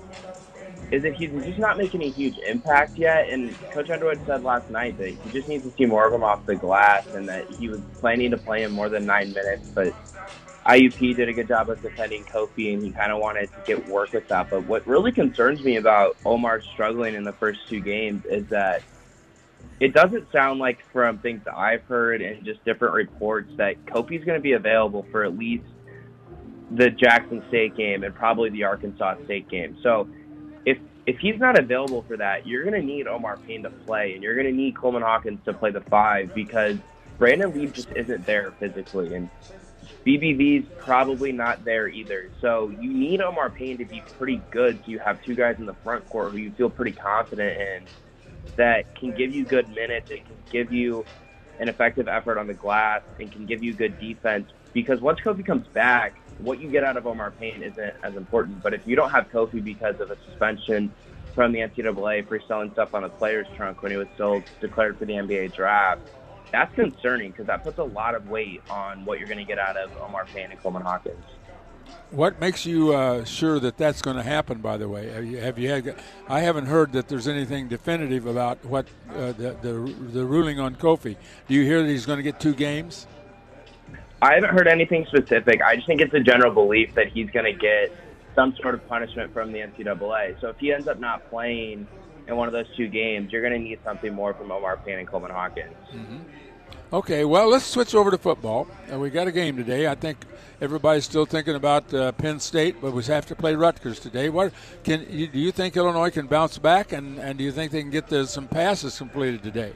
is that he's just not making a huge impact yet. And Coach Underwood said last night that he just needs to see more of him off the glass and that he was planning to play him more than nine minutes. But IUP did a good job of defending Kofi and he kind of wanted to get work with that. But what really concerns me about Omar struggling in the first two games is that it doesn't sound like from things that I've heard and just different reports that Kofi's going to be available for at least the Jackson State game and probably the Arkansas State game. So if if he's not available for that, you're going to need Omar Payne to play, and you're going to need Coleman Hawkins to play the five because Brandon Lee just isn't there physically, and BBV's probably not there either. So you need Omar Payne to be pretty good. So you have two guys in the front court who you feel pretty confident in that can give you good minutes and can give you an effective effort on the glass and can give you good defense. Because once Kofi comes back, what you get out of Omar Payne isn't as important. But if you don't have Kofi because of a suspension from the NCAA for selling stuff on a player's trunk when he was still declared for the NBA draft, that's concerning because that puts a lot of weight on what you're going to get out of Omar Payne and Coleman Hawkins.
What makes you uh, sure that that's going to happen? By the way, have you, have you, had? I haven't heard that there's anything definitive about what uh, the, the the ruling on Kofi. Do you hear that he's going to get two games?
I haven't heard anything specific. I just think it's a general belief that he's going to get some sort of punishment from the NCAA. So if he ends up not playing in one of those two games, you're going to need something more from Omar Payne and Coleman Hawkins.
Mm-hmm. Okay, well, let's switch over to football. Uh, we got a game today. I think everybody's still thinking about uh, Penn State, but we have to play Rutgers today. What can you, do you think Illinois can bounce back, and, and do you think they can get the, some passes completed today?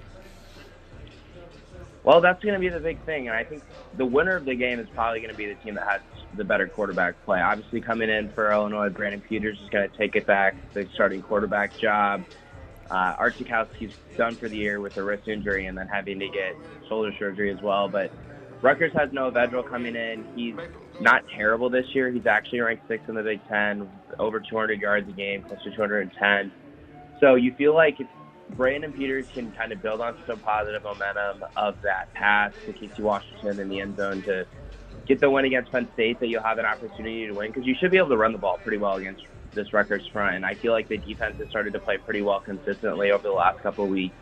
Well, that's going to be the big thing, and I think the winner of the game is probably going to be the team that has the better quarterback play. Obviously, coming in for Illinois, Brandon Peters is going to take it back, the starting quarterback job. Uh, Art Sitkowski's done for the year with a wrist injury and then having to get shoulder surgery as well. But Rutgers has Noah Vedral coming in. He's not terrible this year. He's actually ranked sixth in the Big Ten, over 200 yards a game, close to 210. So you feel like if Brandon Peters can kind of build on some positive momentum of that pass to Casey Washington in the end zone to get the win against Penn State that you'll have an opportunity to win because you should be able to run the ball pretty well against this Rutgers front. And I feel like the defense has started to play pretty well consistently over the last couple of weeks.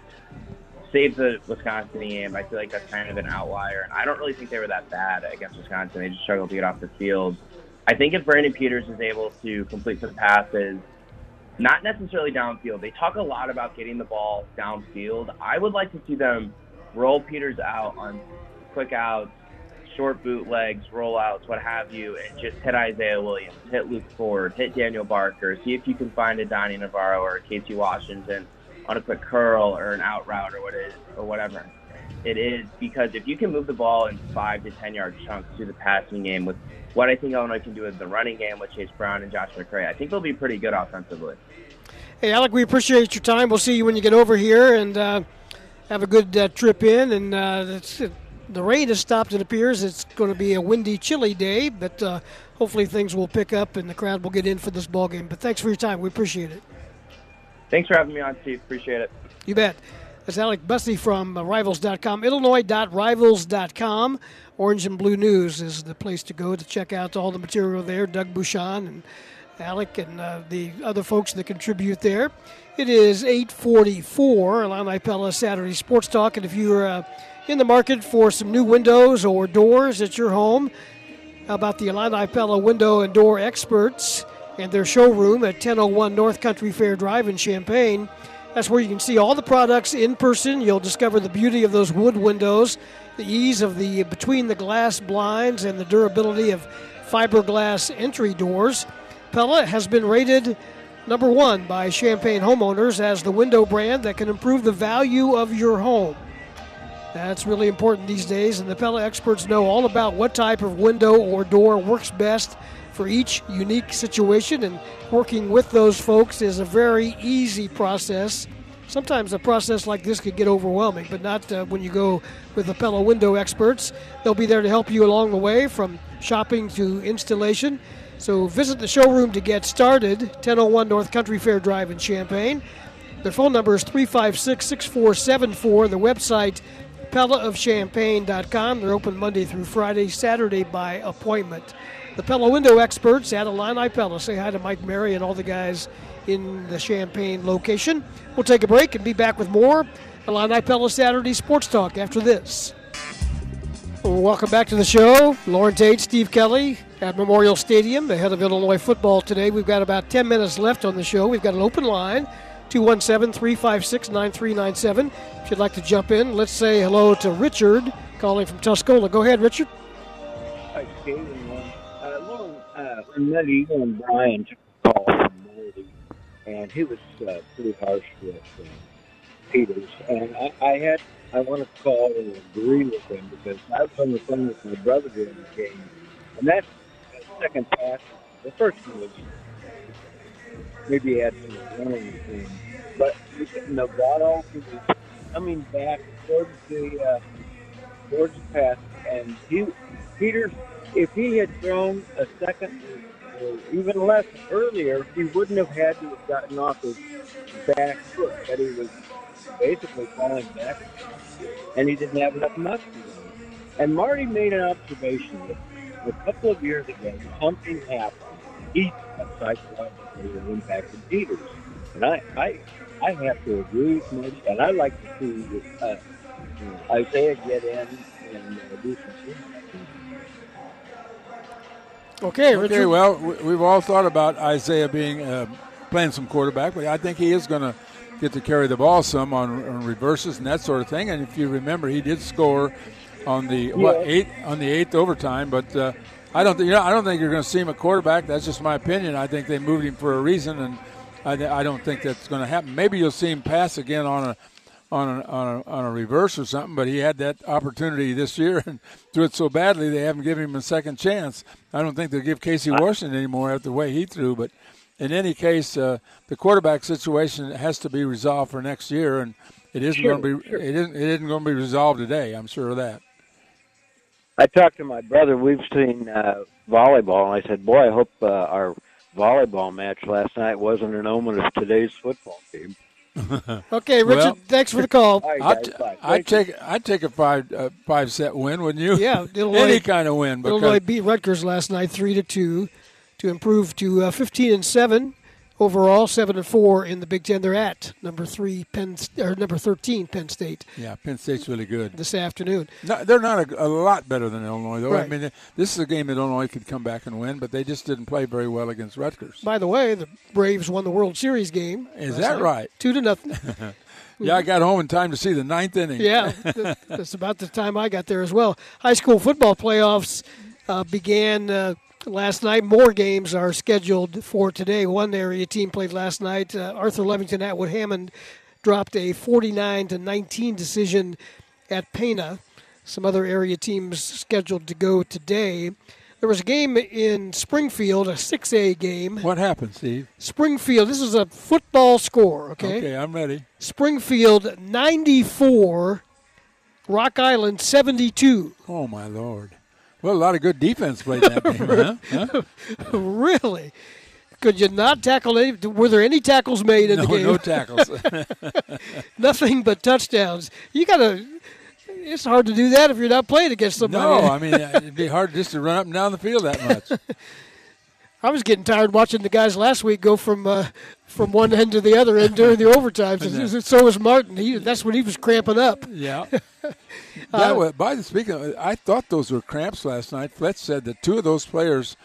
Save the Wisconsin game. I feel like that's kind of an outlier. And I don't really think they were that bad against Wisconsin. They just struggled to get off the field. I think if Brandon Peters is able to complete some passes – not necessarily downfield. They talk a lot about getting the ball downfield. I would like to see them roll Peters out on quick outs, short bootlegs, rollouts, what have you, and just hit Isaiah Williams, hit Luke Ford, hit Daniel Barker. See if you can find a Donnie Navarro or a Casey Washington on a quick curl or an out route or what is or whatever it is. Because if you can move the ball in five to ten yard chunks through the passing game with what I think Illinois can do with the running game with Chase Brown and Josh McCray. I think they'll be pretty good offensively.
Hey, Alec, we appreciate your time. We'll see you when you get over here and uh, have a good uh, trip in. And uh, the rain has stopped, it appears. It's going to be a windy, chilly day, but uh, hopefully things will pick up and the crowd will get in for this ball game. But thanks for your time. We appreciate it.
Thanks for having me on, Steve. Appreciate it.
You bet. That's Alec Busse from uh, Rivals.com, Illinois.rivals.com. Orange and Blue News is the place to go to check out all the material there. Doug Bouchon and Alec and uh, the other folks that contribute there. It is 844, Illini Pella Saturday Sports Talk. And if you're uh, in the market for some new windows or doors at your home, how about the Illini Pella Window and Door Experts and their showroom at 1001 North Country Fair Drive in Champaign? That's where you can see all the products in person. You'll discover the beauty of those wood windows, the ease of the between the glass blinds, and the durability of fiberglass entry doors. Pella has been rated number one by Champaign homeowners as the window brand that can improve the value of your home. That's really important these days, and the Pella experts know all about what type of window or door works best for each unique situation, and working with those folks is a very easy process. Sometimes a process like this could get overwhelming, but not uh, when you go with the Pella window experts. They'll be there to help you along the way from shopping to installation. So visit the showroom to get started, 1001 North Country Fair Drive in Champaign. Their phone number is 356 6474. The website, pellaofchampaign.com. They're open Monday through Friday, Saturday by appointment. The Pella window experts at Illini Pella. Say hi to Mike Mary and all the guys in the Champaign location. We'll take a break and be back with more Illini Pella Saturday Sports Talk after this. Welcome back to the show. Loren Tate, Steve Kelly at Memorial Stadium, ahead of Illinois football today. We've got about 10 minutes left on the show. We've got an open line, 217 356 9397. If you'd like to jump in, let's say hello to Richard calling from Tuscola. Go ahead, Richard.
Hi, Steve. Uh, uh, you and Brian call from Marty, and he was uh, pretty harsh with uh, Peters, and I, I had I want to call and agree with him because I was on the phone with my brother during the game, and that second pass, the first one was maybe he had some running thing, but Novato was coming back towards the uh, towards the pass, and he Peters, if he had thrown a second or even less earlier, he wouldn't have had to have gotten off his back foot, that he was basically falling back, and he didn't have enough muscle. And Marty made an observation a couple of years ago, something happened. He psychologically that impacted Peters, and I, I, I have to agree with Marty, and I like to see uh, Isaiah get in and uh, do some things.
Okay, Richard.
Okay, well, we- we've all thought about Isaiah being uh, playing some quarterback, but I think he is going to get to carry the ball some on, on reverses and that sort of thing. And if you remember, he did score on the what eight on the eighth overtime. But uh, I don't, think, you know, I don't think you're going to see him at quarterback. That's just my opinion. I think they moved him for a reason, and I, I don't think that's going to happen. Maybe you'll see him pass again on a on a, on a on a reverse or something. But he had that opportunity this year *laughs* and threw it so badly they haven't given him a second chance. I don't think they'll give Casey Washington anymore after the way he threw. But in any case, uh, the quarterback situation has to be resolved for next year, and it isn't
Sure,
going to be
sure.
it isn't it isn't going to be resolved today. I'm sure of that.
I talked to my brother. We've seen uh, volleyball, and I said, "Boy, I hope uh, our volleyball match last night wasn't an omen of today's football game." *laughs*
Okay, Richard,
Well-
thanks for the call.
All right,
I'd,
guys,
I'd,
Thank you.
take I'd take a five uh, five set win, wouldn't you?
Yeah, *laughs* Illinois-
any kind of win. Because,
Illinois beat Rutgers last night, three to two, to improve to uh, 15 and seven overall, seven and four in the Big Ten. They're at number three Penn or number 13 Penn State
yeah, Penn State's really good.
this afternoon.
No, they're not a, a lot better than Illinois, though. I mean, this is a game that Illinois could come back and win, but they just didn't play very well against Rutgers.
By the way, the Braves won the World Series game.
Is that
night,
right?
Two to nothing. *laughs*
Yeah, I got home in time to see the ninth inning.
yeah, that- that's about the time I got there as well. High school football playoffs uh, began uh, last night. More games are scheduled for today. One area team played last night. Uh, Arthur Lovington Atwood Hammond dropped a 49 to 19 decision at Pana. Some other area teams scheduled to go today. There was a game in Springfield, a 6A game.
What happened, Steve?
Springfield, this is a football score, okay?
Okay, I'm ready.
Springfield 94, Rock Island 72.
Oh my lord! Well, a lot of good defense played that game, huh? *laughs* huh?
really? Could you not tackle any? Were there any tackles made in
No,
the game?
no tackles. *laughs* *laughs*
Nothing but touchdowns. You got to. It's hard to do that if you're not playing against somebody.
no, I mean it'd be hard just to run up and down the field that much.
I was getting tired watching the guys last week go from uh, from one end to the other end during the overtimes. *laughs* So was Martin. He, that's when he was cramping up.
Yeah. *laughs*
Uh,
was, by the speaking, of, I thought those were cramps last night. Fletch said that two of those players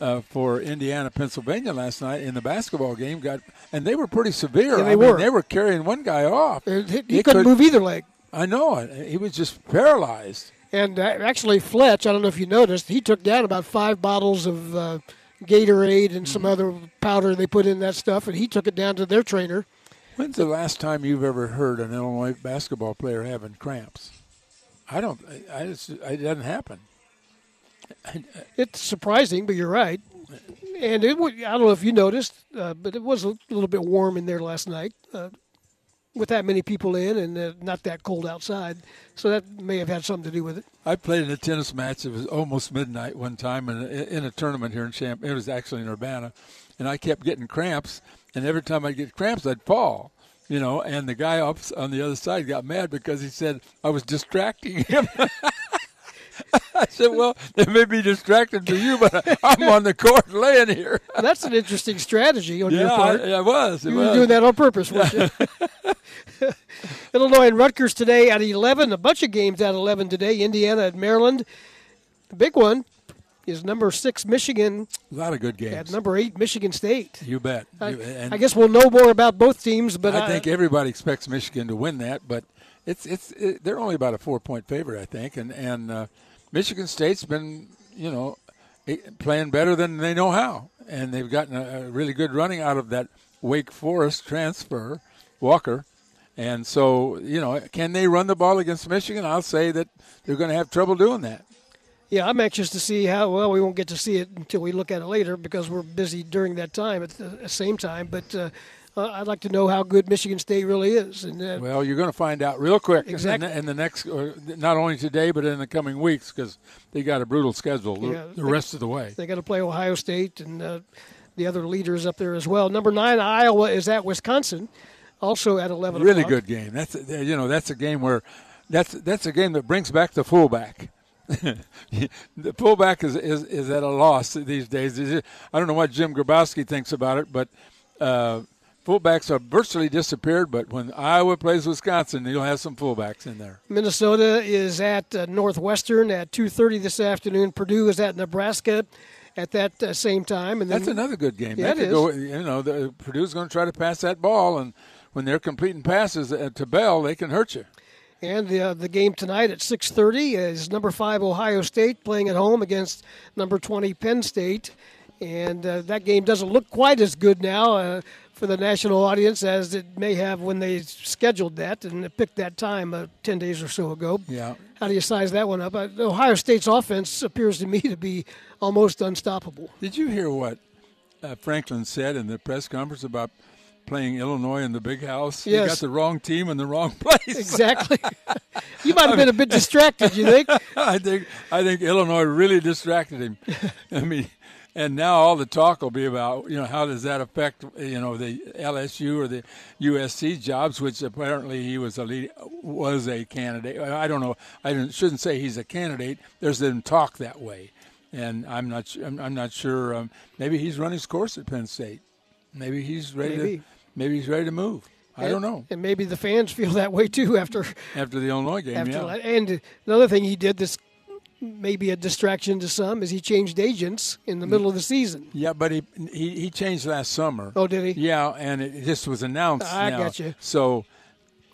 uh, for Indiana, Pennsylvania last night in the basketball game got, and they were pretty severe.
Yeah, they
I mean,
were.
they were carrying one guy off.
He, he
He
couldn't
could-
move either leg.
I know. He was just paralyzed.
And uh, actually, Fletch, I don't know if you noticed, he took down about five bottles of uh, Gatorade and some other powder they put in that stuff, and he took it down to their trainer.
When's the last time you've ever heard an Illinois basketball player having cramps? I don't. I, just, it doesn't happen.
It's surprising, but you're right. And it, I don't know if you noticed, uh, but it was a little bit warm in there last night uh, with that many people in and uh, not that cold outside. So that may have had something to do with it.
I played in a tennis match. It was almost midnight one time in a, in a tournament here in Champ. It was actually in Urbana, and I kept getting cramps. And every time I get cramps, I'd fall. You know, and the guy up on the other side got mad because he said I was distracting him. *laughs* *laughs* I said, "Well, it may be distracting to you, but I'm on the court laying here." *laughs*
That's an interesting strategy on your part.
I, I was. It
You were doing that on purpose, weren't you? *laughs* *laughs* Illinois and Rutgers today at 11. A bunch of games at 11 today. Indiana at Maryland. The big one is number six Michigan
A lot of good
at
games.
number eight Michigan State.
You bet.
I,
and
I guess we'll know more about both teams, but
I think everybody expects Michigan to win that, but it's it's it, they're only about a four point favorite, I think, and and uh, Michigan State's been you know eh, playing better than they know how, and they've gotten a, a really good running out of that Wake Forest transfer, Walker. And so, you know, can they run the ball against Michigan? I'll say that they're going to have trouble doing that.
yeah, I'm anxious to see how. Well, we won't get to see it until we look at it later because we're busy during that time at the same time. But uh, uh, I'd like to know how good Michigan State really is. And uh,
Well, you're going to find out real quick
Exactly.
in, the, in the next, not only today, but in the coming weeks because they got a brutal schedule the-
Yeah,
the
they-
rest of the way.
They got to play Ohio State and uh, the other leaders up there as well. Number nine, Iowa is at Wisconsin, also at eleven.
really
o'clock.
good game. That's a- you know that's a game where that's that's a game that brings back the fullback. *laughs* the fullback is, is is at a loss these days. I don't know what Jim Grabowski thinks about it, but uh, fullbacks are virtually disappeared. But when Iowa plays Wisconsin, you'll have some fullbacks in there.
Minnesota is at uh, Northwestern at two thirty this afternoon. Purdue is at Nebraska at that uh, same time, and then
That's another good game.
Yeah,
That could Go, you know, the, Purdue's going to try to pass that ball, and when they're completing passes uh, to Bell, they can hurt you.
And the, uh, the game tonight at 6:30 is number five Ohio State playing at home against number 20 Penn State, and uh, that game doesn't look quite as good now uh, for the national audience as it may have when they scheduled that and picked that time uh, 10 days or so ago.
Yeah.
How do you size that one up? Uh, Ohio State's offense appears to me to be almost unstoppable.
Did you hear what uh, Franklin said in the press conference about playing Illinois in the big house?
Yes.
got the wrong team in the wrong *laughs* place.
Exactly. *laughs* you might have been a bit distracted, you think? *laughs*
I think I think Illinois really distracted him. I mean, and now all the talk will be about you know how does that affect you know the LSU or the USC jobs, which apparently he was a lead, was a candidate. I don't know. I shouldn't say he's a candidate. There's been talk that way, and I'm not. I'm, I'm not sure. Um, maybe he's run his course at Penn State. Maybe he's ready
Maybe.
to. Maybe he's ready to move. I don't know.
And maybe the fans feel that way too after
After the Illinois game,
after
yeah.
and another thing he did this may be a distraction to some is he changed agents in the middle of the season.
Yeah, but he, he he changed last summer.
Oh, did he?
Yeah, and it just was announced.
I
now.
got you.
So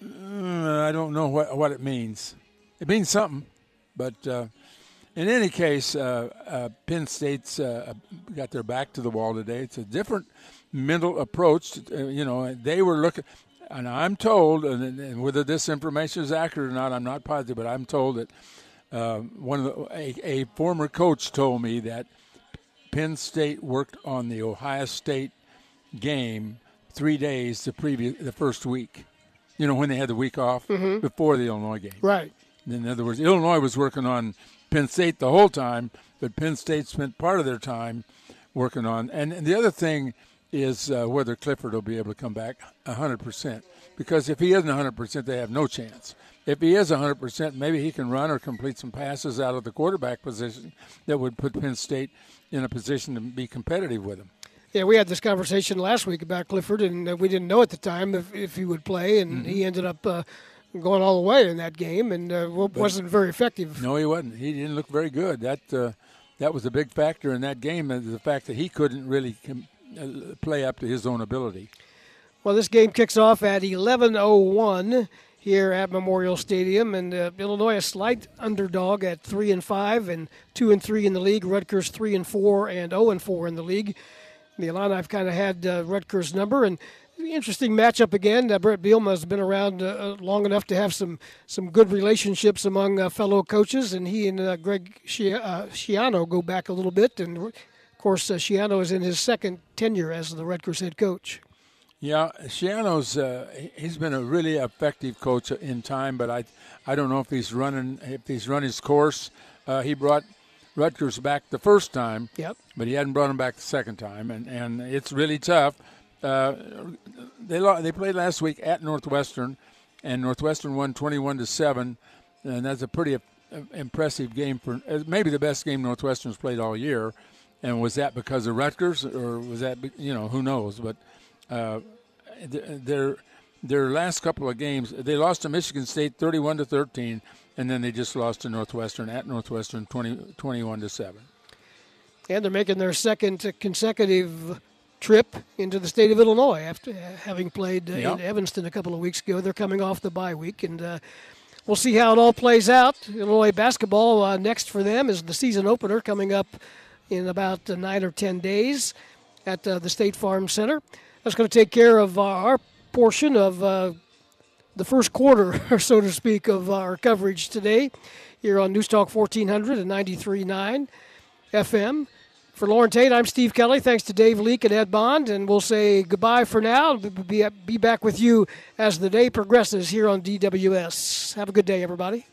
uh, I don't know what what it means. It means something, but uh, in any case, uh, uh, Penn State's uh, got their back to the wall today. It's a different mental approach. To, uh, you know, they were looking. And I'm told, and, and whether this information is accurate or not, I'm not positive, but I'm told that uh, one of the, a, a former coach told me that Penn State worked on the Ohio State game three days the previous the first week. You know when they had the week off before the Illinois game.
Right.
In other words, Illinois was working on Penn State the whole time, but Penn State spent part of their time working on. And, and the other thing is uh, whether Clifford will be able to come back 100%. Because if he isn't 100%, they have no chance. If he is 100%, maybe he can run or complete some passes out of the quarterback position that would put Penn State in a position to be competitive with him.
Yeah, we had this conversation last week about Clifford, and uh, we didn't know at the time if, if he would play, and
Mm-hmm.
he ended up uh, going all the way in that game, and uh, wasn't very effective.
No, he wasn't. He didn't look very good. That uh, that was a big factor in that game. uh, The fact that he couldn't really com- uh, play up to his own ability.
Well, this game kicks off at 11:01 here at Memorial Stadium, and uh, Illinois a slight underdog at three and five, and two and three in the league. Rutgers three and four, and zero and four in the league. The Illini have kind of had uh, Rutgers' number, and interesting matchup again. Uh, Bret Bielema has been around uh, long enough to have some some good relationships among uh, fellow coaches, and he and uh, Greg uh, Schiano go back a little bit, and of course, uh, Schiano is in his second tenure as the Rutgers head coach.
Yeah, Schiano's uh, he's been a really effective coach in time, but I I don't know if he's running if he's run his course. Uh, he brought Rutgers back the first time,
yep,
but he hadn't brought him back the second time, and, and it's really tough. Uh, they they played last week at Northwestern, and Northwestern won twenty one to seven, and that's a pretty impressive game for maybe the best game Northwestern's played all year. And was that because of Rutgers, or was that you know who knows? But uh, their their last couple of games, they lost to Michigan State 31 to 13, and then they just lost to Northwestern at Northwestern 20, 21 to 7.
And they're making their second consecutive trip into the state of Illinois after having played uh, yep. in Evanston a couple of weeks ago. They're coming off the bye week, and uh, we'll see how it all plays out. Illinois basketball uh, next for them is the season opener coming up in about uh, nine or ten days at uh, the State Farm Center that's going to take care of uh, our portion of uh, the first quarter, *laughs* so to speak, of our coverage today here on News Talk 1400 and 93.9 FM. For Loren Tate, I'm Steve Kelly. Thanks to Dave Leake and Ed Bond, and we'll say goodbye for now. Be back with you as the day progresses here on DWS. Have a good day, everybody.